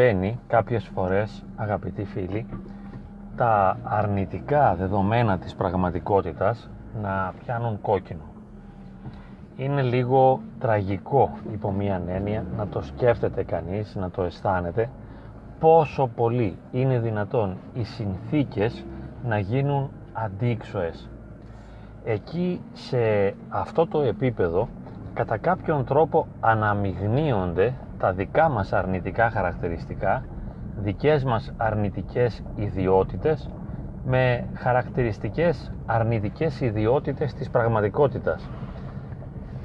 συμβαίνει κάποιες φορές αγαπητοί φίλοι τα αρνητικά δεδομένα της πραγματικότητας να πιάνουν κόκκινο. Είναι λίγο τραγικό υπό μία έννοια να το σκέφτεται κανείς, να το αισθάνεται πόσο πολύ είναι δυνατόν οι συνθήκες να γίνουν αντίξωες. Εκεί σε αυτό το επίπεδο κατά κάποιον τρόπο αναμειγνύονται τα δικά μας αρνητικά χαρακτηριστικά, δικές μας αρνητικές ιδιότητες με χαρακτηριστικές αρνητικές ιδιότητες της πραγματικότητας.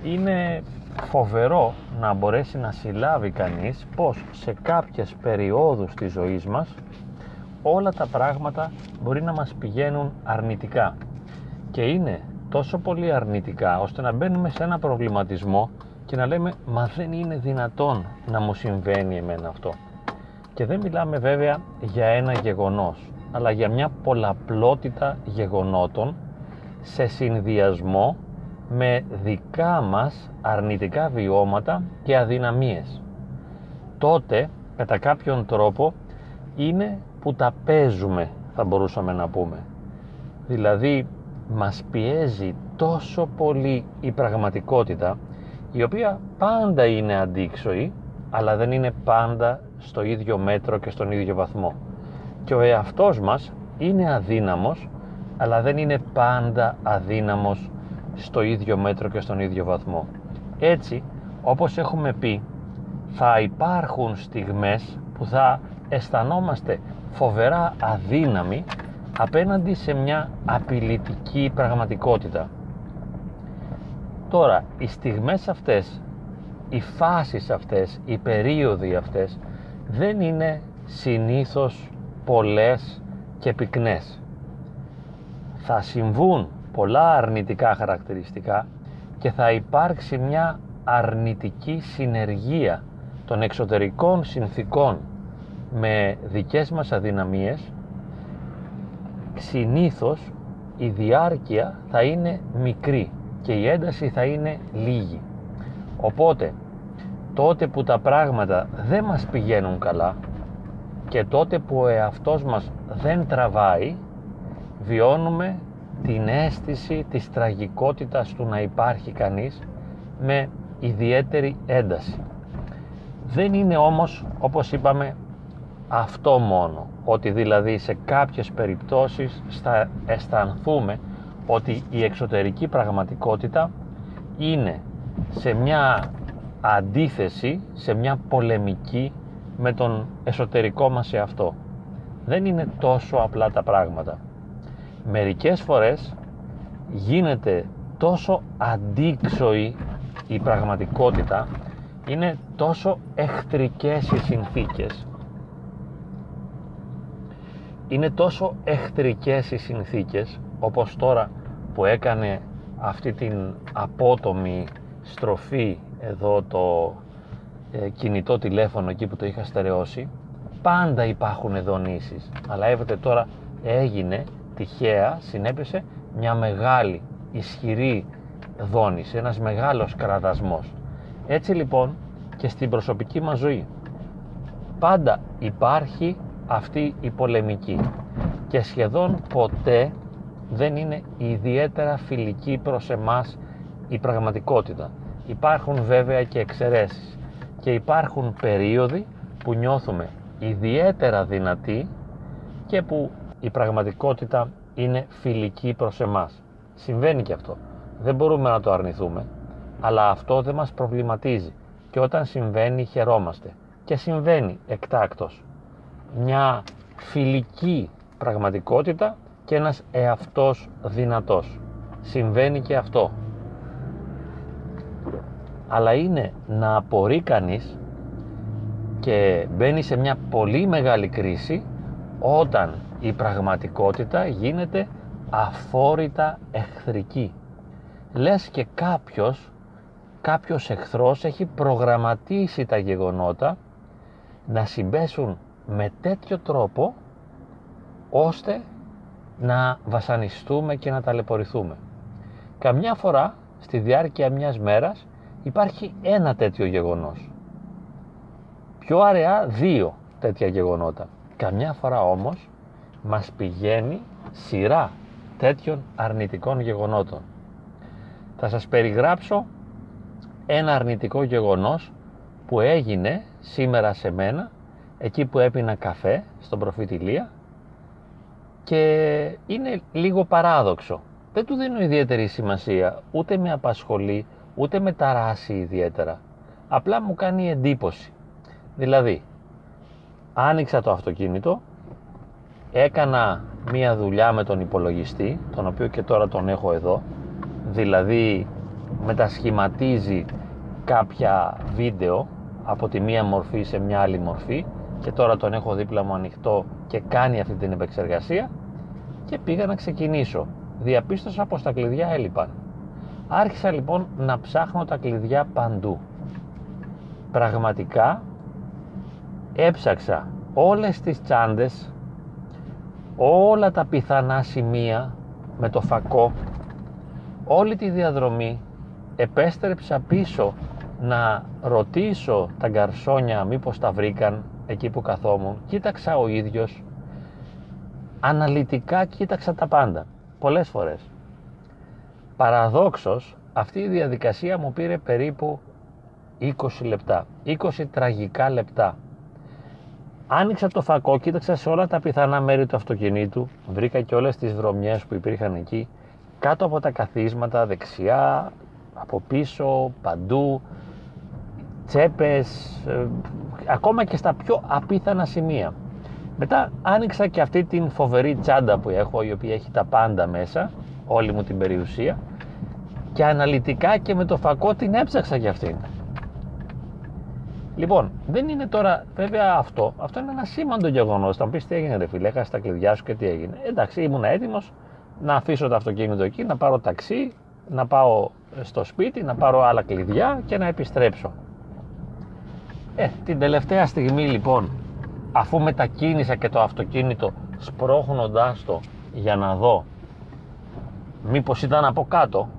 Είναι φοβερό να μπορέσει να συλλάβει κανείς πως σε κάποιες περιόδους της ζωής μας όλα τα πράγματα μπορεί να μας πηγαίνουν αρνητικά και είναι τόσο πολύ αρνητικά ώστε να μπαίνουμε σε ένα προβληματισμό και να λέμε μα δεν είναι δυνατόν να μου συμβαίνει εμένα αυτό. Και δεν μιλάμε βέβαια για ένα γεγονός αλλά για μια πολλαπλότητα γεγονότων σε συνδυασμό με δικά μας αρνητικά βιώματα και αδυναμίες. Τότε κατά κάποιον τρόπο είναι που τα παίζουμε θα μπορούσαμε να πούμε. Δηλαδή μας πιέζει τόσο πολύ η πραγματικότητα η οποία πάντα είναι αντίξωη αλλά δεν είναι πάντα στο ίδιο μέτρο και στον ίδιο βαθμό και ο εαυτός μας είναι αδύναμος αλλά δεν είναι πάντα αδύναμος στο ίδιο μέτρο και στον ίδιο βαθμό έτσι όπως έχουμε πει θα υπάρχουν στιγμές που θα αισθανόμαστε φοβερά αδύναμοι απέναντι σε μια απειλητική πραγματικότητα. Τώρα, οι στιγμές αυτές, οι φάσεις αυτές, οι περίοδοι αυτές δεν είναι συνήθως πολλές και πυκνές. Θα συμβούν πολλά αρνητικά χαρακτηριστικά και θα υπάρξει μια αρνητική συνεργία των εξωτερικών συνθήκων με δικές μας αδυναμίες συνήθως η διάρκεια θα είναι μικρή και η ένταση θα είναι λίγη. Οπότε, τότε που τα πράγματα δεν μας πηγαίνουν καλά και τότε που ο εαυτός μας δεν τραβάει, βιώνουμε την αίσθηση της τραγικότητας του να υπάρχει κανείς με ιδιαίτερη ένταση. Δεν είναι όμως, όπως είπαμε, αυτό μόνο ότι δηλαδή σε κάποιες περιπτώσεις θα αισθανθούμε ότι η εξωτερική πραγματικότητα είναι σε μια αντίθεση, σε μια πολεμική με τον εσωτερικό μας εαυτό. Δεν είναι τόσο απλά τα πράγματα. Μερικές φορές γίνεται τόσο αντίξωη η πραγματικότητα, είναι τόσο εχθρικές οι συνθήκες είναι τόσο εχθρικές οι συνθήκες όπως τώρα που έκανε αυτή την απότομη στροφή εδώ το ε, κινητό τηλέφωνο εκεί που το είχα στερεώσει πάντα υπάρχουν δονήσεις αλλά έβλεπε τώρα έγινε τυχαία συνέπεσε μια μεγάλη ισχυρή δόνηση ένας μεγάλος κραδασμός. Έτσι λοιπόν και στην προσωπική μας ζωή. Πάντα υπάρχει αυτή η πολεμική. Και σχεδόν ποτέ δεν είναι ιδιαίτερα φιλική προς εμάς η πραγματικότητα. Υπάρχουν βέβαια και εξαιρέσεις και υπάρχουν περίοδοι που νιώθουμε ιδιαίτερα δυνατοί και που η πραγματικότητα είναι φιλική προς εμάς. Συμβαίνει και αυτό. Δεν μπορούμε να το αρνηθούμε, αλλά αυτό δεν μας προβληματίζει και όταν συμβαίνει χαιρόμαστε και συμβαίνει εκτάκτος μια φιλική πραγματικότητα και ένας εαυτός δυνατός. Συμβαίνει και αυτό. Αλλά είναι να απορεί κανείς και μπαίνει σε μια πολύ μεγάλη κρίση όταν η πραγματικότητα γίνεται αφόρητα εχθρική. Λες και κάποιος, κάποιος εχθρός έχει προγραμματίσει τα γεγονότα να συμπέσουν με τέτοιο τρόπο ώστε να βασανιστούμε και να ταλαιπωρηθούμε. Καμιά φορά στη διάρκεια μιας μέρας υπάρχει ένα τέτοιο γεγονός. πιο αραιά δύο τέτοια γεγονότα. Καμιά φορά όμως μας πηγαίνει σειρά τέτοιων αρνητικών γεγονότων. Θα σας περιγράψω ένα αρνητικό γεγονός που έγινε σήμερα σε μένα εκεί που έπινα καφέ στον προφητηλία και είναι λίγο παράδοξο. Δεν του δίνω ιδιαίτερη σημασία, ούτε με απασχολεί, ούτε με ταράσει ιδιαίτερα. Απλά μου κάνει εντύπωση. Δηλαδή, άνοιξα το αυτοκίνητο, έκανα μία δουλειά με τον υπολογιστή, τον οποίο και τώρα τον έχω εδώ, δηλαδή μετασχηματίζει κάποια βίντεο από τη μία μορφή σε μια άλλη μορφή και τώρα τον έχω δίπλα μου ανοιχτό και κάνει αυτή την επεξεργασία και πήγα να ξεκινήσω. Διαπίστωσα πως τα κλειδιά έλειπαν. Άρχισα λοιπόν να ψάχνω τα κλειδιά παντού. Πραγματικά έψαξα όλες τις τσάντες, όλα τα πιθανά σημεία με το φακό, όλη τη διαδρομή, επέστρεψα πίσω να ρωτήσω τα γκαρσόνια μήπως τα βρήκαν εκεί που καθόμουν, κοίταξα ο ίδιος, αναλυτικά κοίταξα τα πάντα, πολλές φορές. Παραδόξως, αυτή η διαδικασία μου πήρε περίπου 20 λεπτά, 20 τραγικά λεπτά. Άνοιξα το φακό, κοίταξα σε όλα τα πιθανά μέρη του αυτοκινήτου, βρήκα και όλες τις βρωμιές που υπήρχαν εκεί, κάτω από τα καθίσματα, δεξιά, από πίσω, παντού, τσέπες, ε, ακόμα και στα πιο απίθανα σημεία. Μετά άνοιξα και αυτή την φοβερή τσάντα που έχω, η οποία έχει τα πάντα μέσα, όλη μου την περιουσία και αναλυτικά και με το φακό την έψαξα για αυτήν. Λοιπόν, δεν είναι τώρα βέβαια αυτό. Αυτό είναι ένα σήμαντο γεγονός. Θα μου πεις τι έγινε, ρε φίλε, έχασες τα κλειδιά σου και τι έγινε. Εντάξει, ήμουν έτοιμος να αφήσω το αυτοκίνητο εκεί, να πάρω ταξί, να πάω στο σπίτι, να πάρω άλλα κλειδιά και να επιστρέψω. Ε, την τελευταία στιγμή λοιπόν, αφού μετακίνησα και το αυτοκίνητο σπρώχνοντάς το για να δω μήπως ήταν από κάτω,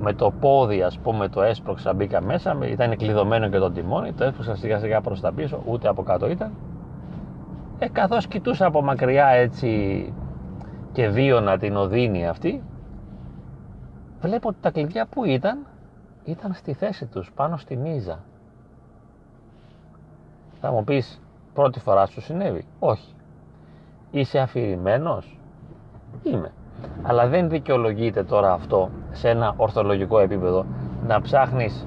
με το πόδι ας πούμε το έσπρωξα μπήκα μέσα, ήταν κλειδωμένο και το τιμόνι, το έσπρωξα σιγά σιγά προς τα πίσω, ούτε από κάτω ήταν. Ε, καθώς κοιτούσα από μακριά έτσι και βίωνα την οδύνη αυτή, βλέπω ότι τα κλειδιά που ήταν, ήταν στη θέση τους, πάνω στη μίζα. Θα μου πεις, πρώτη φορά σου συνέβη; Όχι. Είσαι αφηρημένος; Είμαι. Αλλά δεν δικαιολογείται τώρα αυτό σε ένα ορθολογικό επίπεδο να ψάχνεις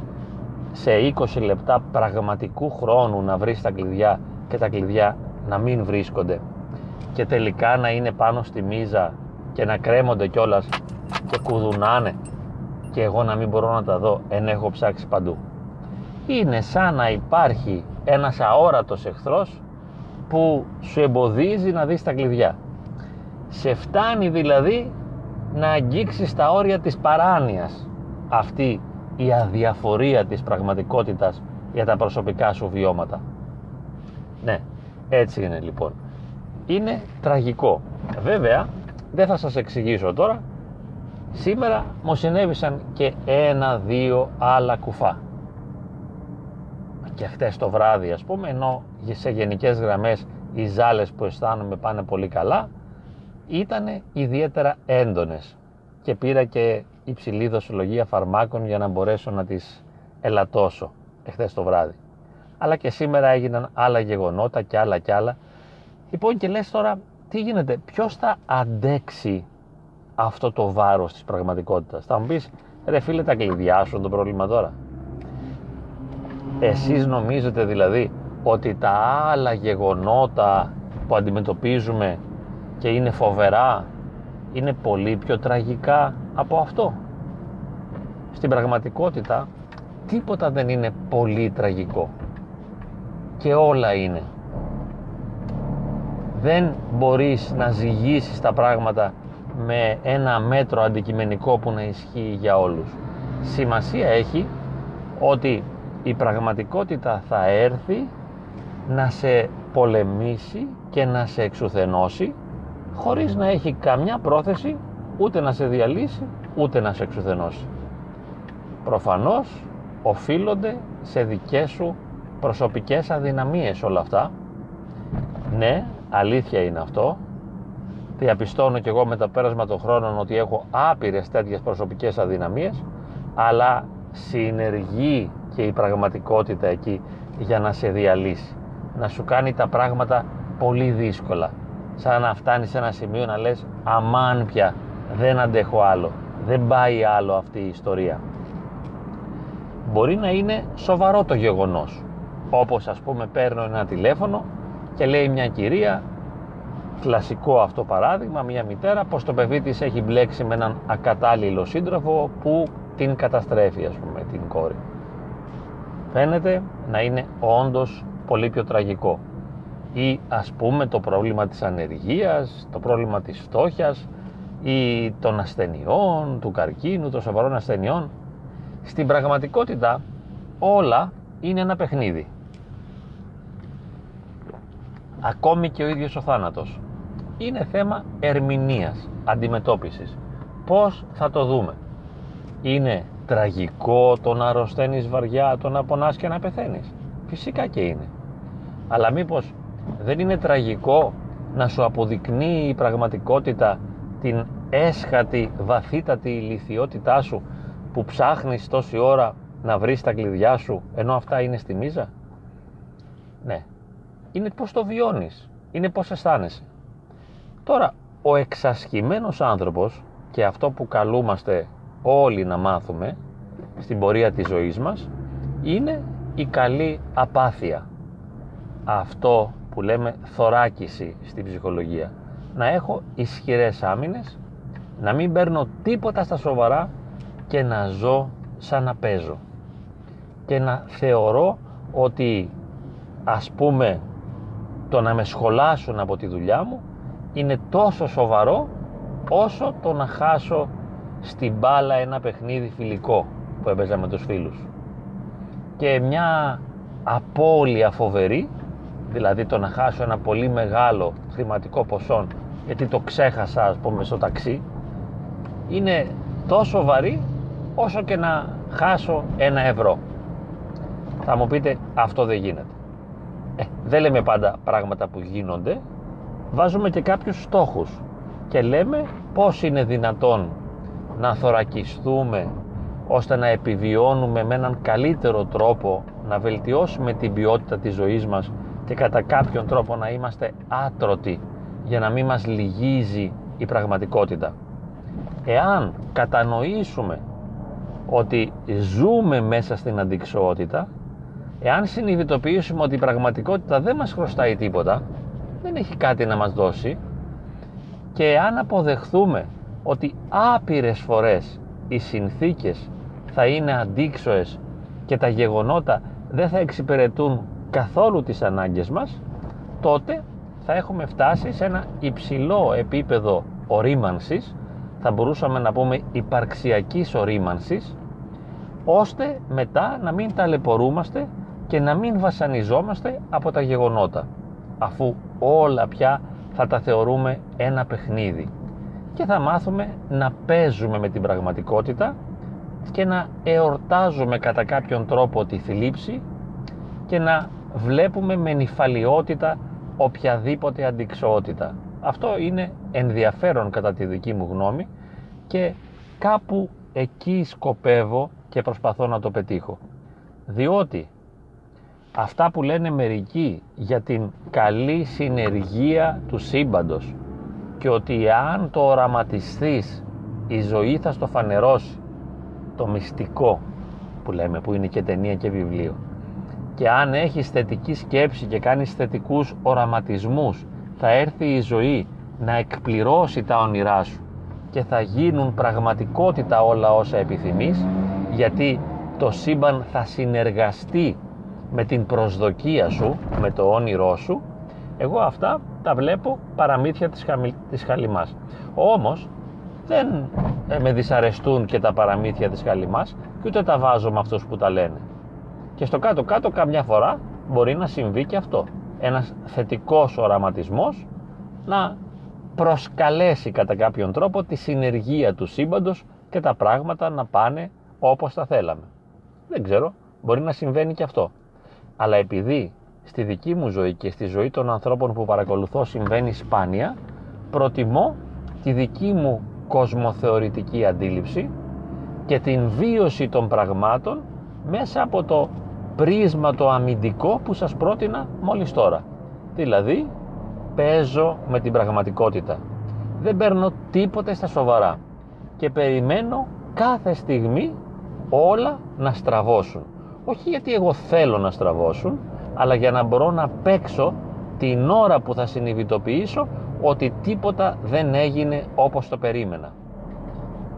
σε 20 λεπτά πραγματικού χρόνου να βρεις τα κλειδιά και τα κλειδιά να μην βρίσκονται και τελικά να είναι πάνω στη μίζα και να κρέμονται κιόλας και κουδουνάνε και εγώ να μην μπορώ να τα δω εν έχω ψάξει παντού είναι σαν να υπάρχει ένας αόρατος εχθρός που σου εμποδίζει να δεις τα κλειδιά. Σε φτάνει δηλαδή να αγγίξεις τα όρια της παράνοιας αυτή η αδιαφορία της πραγματικότητας για τα προσωπικά σου βιώματα. Ναι, έτσι είναι λοιπόν. Είναι τραγικό. Βέβαια, δεν θα σας εξηγήσω τώρα. Σήμερα μου συνέβησαν και ένα-δύο άλλα κουφά και χτες το βράδυ ας πούμε ενώ σε γενικές γραμμές οι ζάλες που αισθάνομαι πάνε πολύ καλά ήταν ιδιαίτερα έντονες. Και πήρα και υψηλή δοσολογία φαρμάκων για να μπορέσω να τις ελαττώσω εχθές το βράδυ. Αλλά και σήμερα έγιναν άλλα γεγονότα και άλλα και άλλα. Λοιπόν και λες τώρα τι γίνεται ποιος θα αντέξει αυτό το βάρος της πραγματικότητας; Θα μου πεις ρε φίλε τα κλειδιά σου το πρόβλημα τώρα εσείς νομίζετε δηλαδή ότι τα άλλα γεγονότα που αντιμετωπίζουμε και είναι φοβερά είναι πολύ πιο τραγικά από αυτό; Στην πραγματικότητα τίποτα δεν είναι πολύ τραγικό και όλα είναι. Δεν μπορείς να ζυγίσεις τα πράγματα με ένα μέτρο αντικειμενικό που να ισχύει για όλους. Σημασία έχει ότι η πραγματικότητα θα έρθει να σε πολεμήσει και να σε εξουθενώσει χωρίς να έχει καμιά πρόθεση ούτε να σε διαλύσει ούτε να σε εξουθενώσει. Προφανώς οφείλονται σε δικές σου προσωπικές αδυναμίες όλα αυτά. Ναι, αλήθεια είναι αυτό. Διαπιστώνω και εγώ με το πέρασμα των χρόνων ότι έχω άπειρες τέτοιες προσωπικές αδυναμίες, αλλά συνεργεί και η πραγματικότητα εκεί για να σε διαλύσει. Να σου κάνει τα πράγματα πολύ δύσκολα. Σαν να φτάνεις σε ένα σημείο να λες αμάν πια, δεν αντέχω άλλο. Δεν πάει άλλο αυτή η ιστορία. Μπορεί να είναι σοβαρό το γεγονός. Όπως ας πούμε παίρνω ένα τηλέφωνο και λέει μια κυρία, κλασικό αυτό παράδειγμα, μια μητέρα, πως το παιδί της έχει μπλέξει με έναν ακατάλληλο σύντροφο που την καταστρέφει ας πούμε την κόρη. Φαίνεται να είναι όντως πολύ πιο τραγικό. Ή ας πούμε το πρόβλημα της ανεργίας, το πρόβλημα της φτώχειας ή των ασθενειών, του καρκίνου, των σοβαρών ασθενειών. Στην πραγματικότητα όλα είναι ένα παιχνίδι. Ακόμη και ο ίδιος ο θάνατος. Είναι θέμα ερμηνείας, αντιμετώπισης. Πώς θα το δούμε. Είναι τραγικό το να αρρωσταίνεις βαριά, το να πονάς και να πεθαίνεις. Φυσικά και είναι. Αλλά μήπως δεν είναι τραγικό να σου αποδεικνύει η πραγματικότητα την έσχατη, βαθύτατη ηλικιότητά σου που ψάχνεις τόση ώρα να βρεις τα κλειδιά σου ενώ αυτά είναι στη μίζα; Ναι. Είναι πώς το βιώνεις. Είναι πώς αισθάνεσαι. Τώρα, ο εξασχημένος άνθρωπος και αυτό που καλούμαστε όλοι να μάθουμε στην πορεία της ζωής μας είναι η καλή απάθεια. Αυτό που λέμε θωράκιση στην ψυχολογία. Να έχω ισχυρές άμυνες, να μην παίρνω τίποτα στα σοβαρά και να ζω σαν να παίζω. Και να θεωρώ ότι ας πούμε το να με σχολάσουν από τη δουλειά μου είναι τόσο σοβαρό όσο το να χάσω στην μπάλα ένα παιχνίδι φιλικό που έπαιζα με τους φίλους. Και μια απώλεια φοβερή, δηλαδή το να χάσω ένα πολύ μεγάλο χρηματικό ποσό γιατί το ξέχασα ας πούμε στο ταξί, είναι τόσο βαρύ όσο και να χάσω ένα ευρώ. Θα μου πείτε αυτό δεν γίνεται. Ε, δεν λέμε πάντα πράγματα που γίνονται, βάζουμε και κάποιους στόχους και λέμε πώς είναι δυνατόν να θωρακιστούμε ώστε να επιβιώνουμε με έναν καλύτερο τρόπο να βελτιώσουμε την ποιότητα της ζωής μας και κατά κάποιον τρόπο να είμαστε άτρωτοι για να μην μας λυγίζει η πραγματικότητα. Εάν κατανοήσουμε ότι ζούμε μέσα στην αντικσότητα, εάν συνειδητοποιήσουμε ότι η πραγματικότητα δεν μας χρωστάει τίποτα, δεν έχει κάτι να μας δώσει και εάν αποδεχθούμε ότι άπειρες φορές οι συνθήκες θα είναι αντίξωες και τα γεγονότα δεν θα εξυπηρετούν καθόλου τις ανάγκες μας, τότε θα έχουμε φτάσει σε ένα υψηλό επίπεδο ορίμανσης, θα μπορούσαμε να πούμε υπαρξιακής ορίμανσης, ώστε μετά να μην ταλαιπωρούμαστε και να μην βασανιζόμαστε από τα γεγονότα, αφού όλα πια θα τα θεωρούμε ένα παιχνίδι και θα μάθουμε να παίζουμε με την πραγματικότητα και να εορτάζουμε κατά κάποιον τρόπο τη θλίψη και να βλέπουμε με νυφαλιότητα οποιαδήποτε αντικσότητα. Αυτό είναι ενδιαφέρον κατά τη δική μου γνώμη και κάπου εκεί σκοπεύω και προσπαθώ να το πετύχω. Διότι αυτά που λένε μερικοί για την καλή συνεργία του σύμπαντος και ότι αν το οραματιστείς η ζωή θα στο φανερώσει. Το μυστικό που λέμε που είναι και ταινία και βιβλίο. Και αν έχεις θετική σκέψη και κάνεις θετικούς οραματισμούς θα έρθει η ζωή να εκπληρώσει τα όνειρά σου και θα γίνουν πραγματικότητα όλα όσα επιθυμείς γιατί το σύμπαν θα συνεργαστεί με την προσδοκία σου, με το όνειρό σου εγώ αυτά τα βλέπω παραμύθια της, χαμη, της Χαλιμάς. Όμως δεν ε, με δυσαρεστούν και τα παραμύθια της Χαλιμάς και ούτε τα βάζω με αυτούς που τα λένε. Και στο κάτω-κάτω καμιά φορά μπορεί να συμβεί και αυτό. Ένας θετικός οραματισμός να προσκαλέσει κατά κάποιον τρόπο τη συνεργία του σύμπαντος και τα πράγματα να πάνε όπως τα θέλαμε. Δεν ξέρω, μπορεί να συμβαίνει και αυτό. αλλά επειδή στη δική μου ζωή και στη ζωή των ανθρώπων που παρακολουθώ συμβαίνει σπάνια, προτιμώ τη δική μου κοσμοθεωρητική αντίληψη και την βίωση των πραγμάτων μέσα από το πρίσμα το αμυντικό που σας πρότεινα μόλις τώρα. Δηλαδή, παίζω με την πραγματικότητα. Δεν παίρνω τίποτε στα σοβαρά και περιμένω κάθε στιγμή όλα να στραβώσουν. Όχι γιατί εγώ θέλω να στραβώσουν, αλλά για να μπορώ να παίξω την ώρα που θα συνειδητοποιήσω ότι τίποτα δεν έγινε όπως το περίμενα.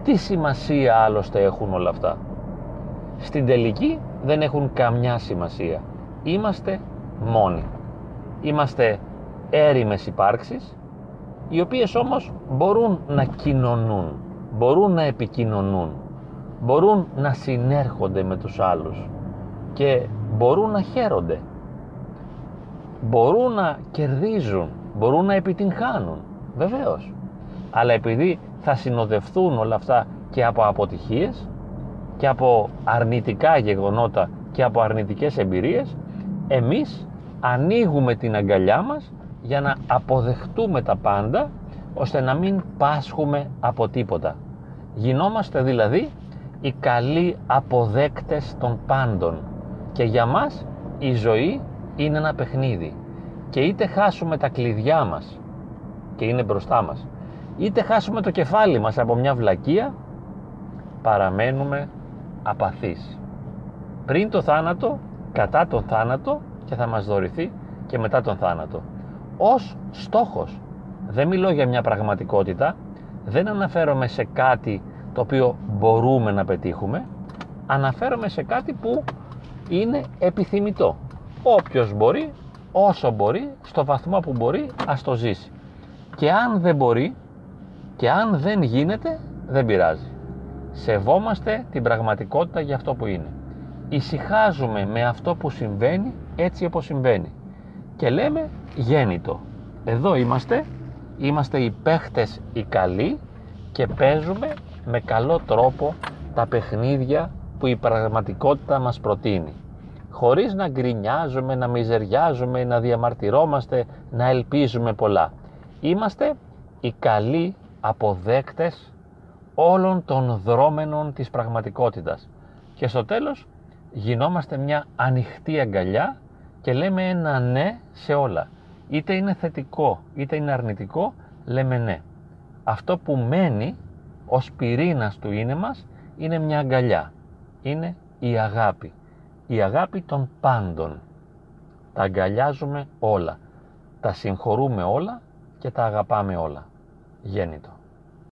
Τι σημασία άλλωστε έχουν όλα αυτά; Στην τελική δεν έχουν καμιά σημασία. Είμαστε μόνοι. Είμαστε έρημες υπάρξεις, οι οποίες όμως μπορούν να κοινωνούν, μπορούν να επικοινωνούν, μπορούν να συνέρχονται με τους άλλους και μπορούν να χαίρονται. Μπορούν να κερδίζουν, μπορούν να επιτυγχάνουν, βεβαίως. Αλλά επειδή θα συνοδευτούν όλα αυτά και από αποτυχίες και από αρνητικά γεγονότα και από αρνητικές εμπειρίες, εμείς ανοίγουμε την αγκαλιά μας για να αποδεχτούμε τα πάντα ώστε να μην πάσχουμε από τίποτα. Γινόμαστε δηλαδή οι καλοί αποδέκτες των πάντων και για μας η ζωή είναι ένα παιχνίδι. Και είτε χάσουμε τα κλειδιά μας και είναι μπροστά μας είτε χάσουμε το κεφάλι μας από μια βλακεία παραμένουμε απαθείς. Πριν το θάνατο, κατά τον θάνατο και θα μας δωρηθεί και μετά τον θάνατο. Ως στόχος δεν μιλώ για μια πραγματικότητα δεν αναφέρομαι σε κάτι το οποίο μπορούμε να πετύχουμε αναφέρομαι σε κάτι που είναι επιθυμητό όποιος μπορεί όσο μπορεί στο βαθμό που μπορεί ας το ζήσει. Και αν δεν μπορεί και αν δεν γίνεται δεν πειράζει. Σεβόμαστε την πραγματικότητα για αυτό που είναι. Ησυχάζουμε με αυτό που συμβαίνει έτσι όπως συμβαίνει. Και λέμε γέννητο. Εδώ είμαστε είμαστε οι παίχτες οι καλοί και παίζουμε με καλό τρόπο τα παιχνίδια που η πραγματικότητα μας προτείνει χωρίς να γκρινιάζουμε, να μιζεριάζουμε, να διαμαρτυρόμαστε, να ελπίζουμε πολλά. Είμαστε οι καλοί αποδέκτες όλων των δρόμενων της πραγματικότητας. Και στο τέλος γινόμαστε μια ανοιχτή αγκαλιά και λέμε ένα ναι σε όλα. Είτε είναι θετικό είτε είναι αρνητικό, λέμε ναι. Αυτό που μένει ως πυρήνας του είναι μας είναι μια αγκαλιά. Είναι η αγάπη. Η αγάπη των πάντων. Τα αγκαλιάζουμε όλα. Τα συγχωρούμε όλα και τα αγαπάμε όλα. Γέννητο.